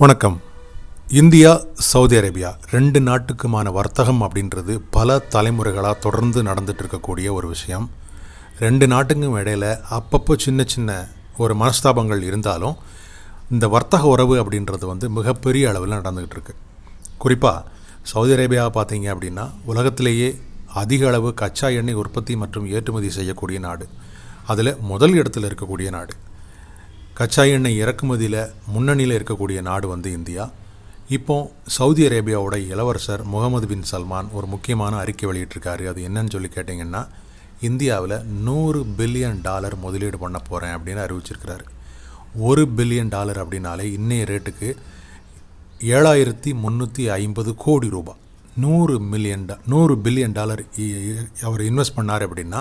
வணக்கம். India Saudi Arabia ரெண்டு நாட்டுக்குமான வர்த்தகம் அப்படின்றது பல தலைமுறைகளாக தொடர்ந்து நடந்துட்டு இருக்கக்கூடிய ஒரு விஷயம். ரெண்டு நாட்டுக்கும் இடையில அப்பப்போ சின்ன சின்ன ஒரு மனஸ்தாபங்கள் இருந்தாலும் இந்த வர்த்தக உறவு அப்படின்றது வந்து மிகப்பெரிய அளவில் நடந்துக்கிட்டு இருக்கு குறிப்பாக சவுதி அரேபியாவை பார்த்தீங்க அப்படின்னா உலகத்திலேயே அதிக அளவு கச்சா எண்ணெய் உற்பத்தி மற்றும் ஏற்றுமதி செய்யக்கூடிய நாடு. அதில் முதல் இடத்துல இருக்கக்கூடிய நாடு. கச்சா எண்ணெய் இறக்குமதியில் முன்னணியில் இருக்கக்கூடிய நாடு வந்து இந்தியா. இப்போ சவுதி அரேபியாவோட இளவரசர் முகமது பின் சல்மான் ஒரு முக்கியமான அறிக்கை வெளியிட்டிருக்காரு. அது என்னன்னு சொல்லி கேட்டிங்கன்னா இந்தியாவில் நூறு பில்லியன் டாலர் முதலீடு பண்ண போகிறேன் அப்படின்னு அறிவிச்சிருக்கிறாரு. ஒரு பில்லியன் டாலர் அப்படின்னாலே இன்னைய ரேட்டுக்கு ஏழாயிரத்தி முந்நூற்றி ஐம்பது கோடி ரூபாய் நூறு மில்லியன் டா நூறு பில்லியன் டாலர் இ- அவர் இன்வெஸ்ட் பண்ணார் அப்படின்னா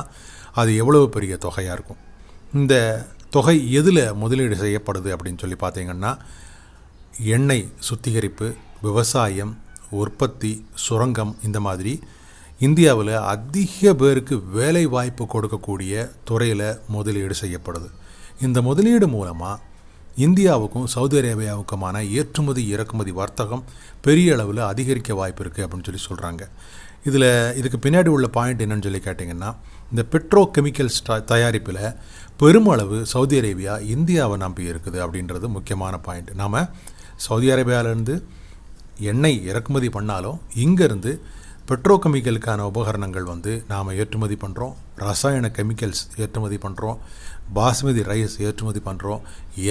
அது எவ்வளவு பெரிய தொகையாக இருக்கும்? இந்த தொகை எதில் முதலீடு செய்யப்படுது அப்படின்னு சொல்லி பார்த்தீங்கன்னா எண்ணெய் சுத்திகரிப்பு விவசாயம் உற்பத்தி சுரங்கம் இந்த மாதிரி இந்தியாவில் அதிக பேருக்கு வேலை வாய்ப்பு கொடுக்கக்கூடிய துறையில் முதலீடு செய்யப்படுது. இந்த முதலீடு மூலமாக இந்தியாவுக்கும் சவுதி அரேபியாவுக்குமான ஏற்றுமதி இறக்குமதி வர்த்தகம் பெரிய அளவில் அதிகரிக்க வாய்ப்பு இருக்குது அப்படின்னு சொல்லி சொல்கிறாங்க இதில் இதுக்கு பின்னாடி உள்ள பாயிண்ட் என்னன்னு சொல்லி கேட்டிங்கன்னா இந்த பெட்ரோ கெமிக்கல்ஸ் தயாரிப்பில் பெருமளவு சவுதி அரேபியா இந்தியாவை நம்பி இருக்குது அப்படின்றது முக்கியமான பாயிண்ட் நாம் சவுதி அரேபியாவிலேருந்து எண்ணெய் இறக்குமதி பண்ணாலும் இங்கேருந்து பெட்ரோ கெமிக்கலுக்கான உபகரணங்கள் வந்து நாம் ஏற்றுமதி பண்ணுறோம் ரசாயன கெமிக்கல்ஸ் ஏற்றுமதி பண்ணுறோம் பாஸ்மதி ரைஸ் ஏற்றுமதி பண்ணுறோம்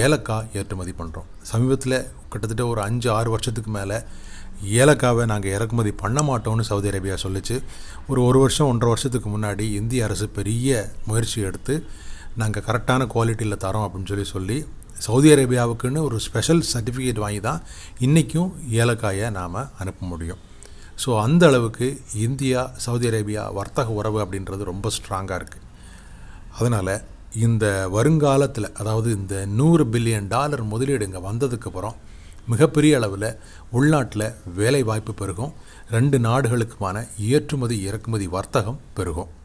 ஏலக்காய் ஏற்றுமதி பண்ணுறோம் சமீபத்தில் கிட்டத்தட்ட ஒரு அஞ்சு ஆறு வருஷத்துக்கு மேலே ஏலக்காவை நாங்கள் இறக்குமதி பண்ண மாட்டோம்னு சவுதி அரேபியா சொல்லிச்சு. ஒரு ஒரு வருஷம் ஒன்றரை வருஷத்துக்கு முன்னாடி இந்திய அரசு பெரிய முயற்சி எடுத்து நாங்கள் கரெக்டான குவாலிட்டியில் தரோம் அப்படின்னு சொல்லி சொல்லி சவுதி அரேபியாவுக்குன்னு ஒரு ஸ்பெஷல் சர்டிஃபிகேட் வாங்கி தான் இன்றைக்கும் ஏலக்காயை நாம் அனுப்ப முடியும். ஸோ அந்த அளவுக்கு இந்தியா சவுதி அரேபியா வர்த்தக உறவு அப்படின்றது ரொம்ப ஸ்ட்ராங்காக இருக்குது அதனால் இந்த வருங்காலத்தில் அதாவது இந்த நூறு பில்லியன் டாலர் முதலீடு இங்கே வந்ததுக்கப்புறம் மிகப்பெரிய அளவில் உள்நாட்டில் வேலைவாய்ப்பு பெருகும். ரெண்டு நாடுகளுக்குமான ஏற்றுமதி இறக்குமதி வர்த்தகம் பெருகும்.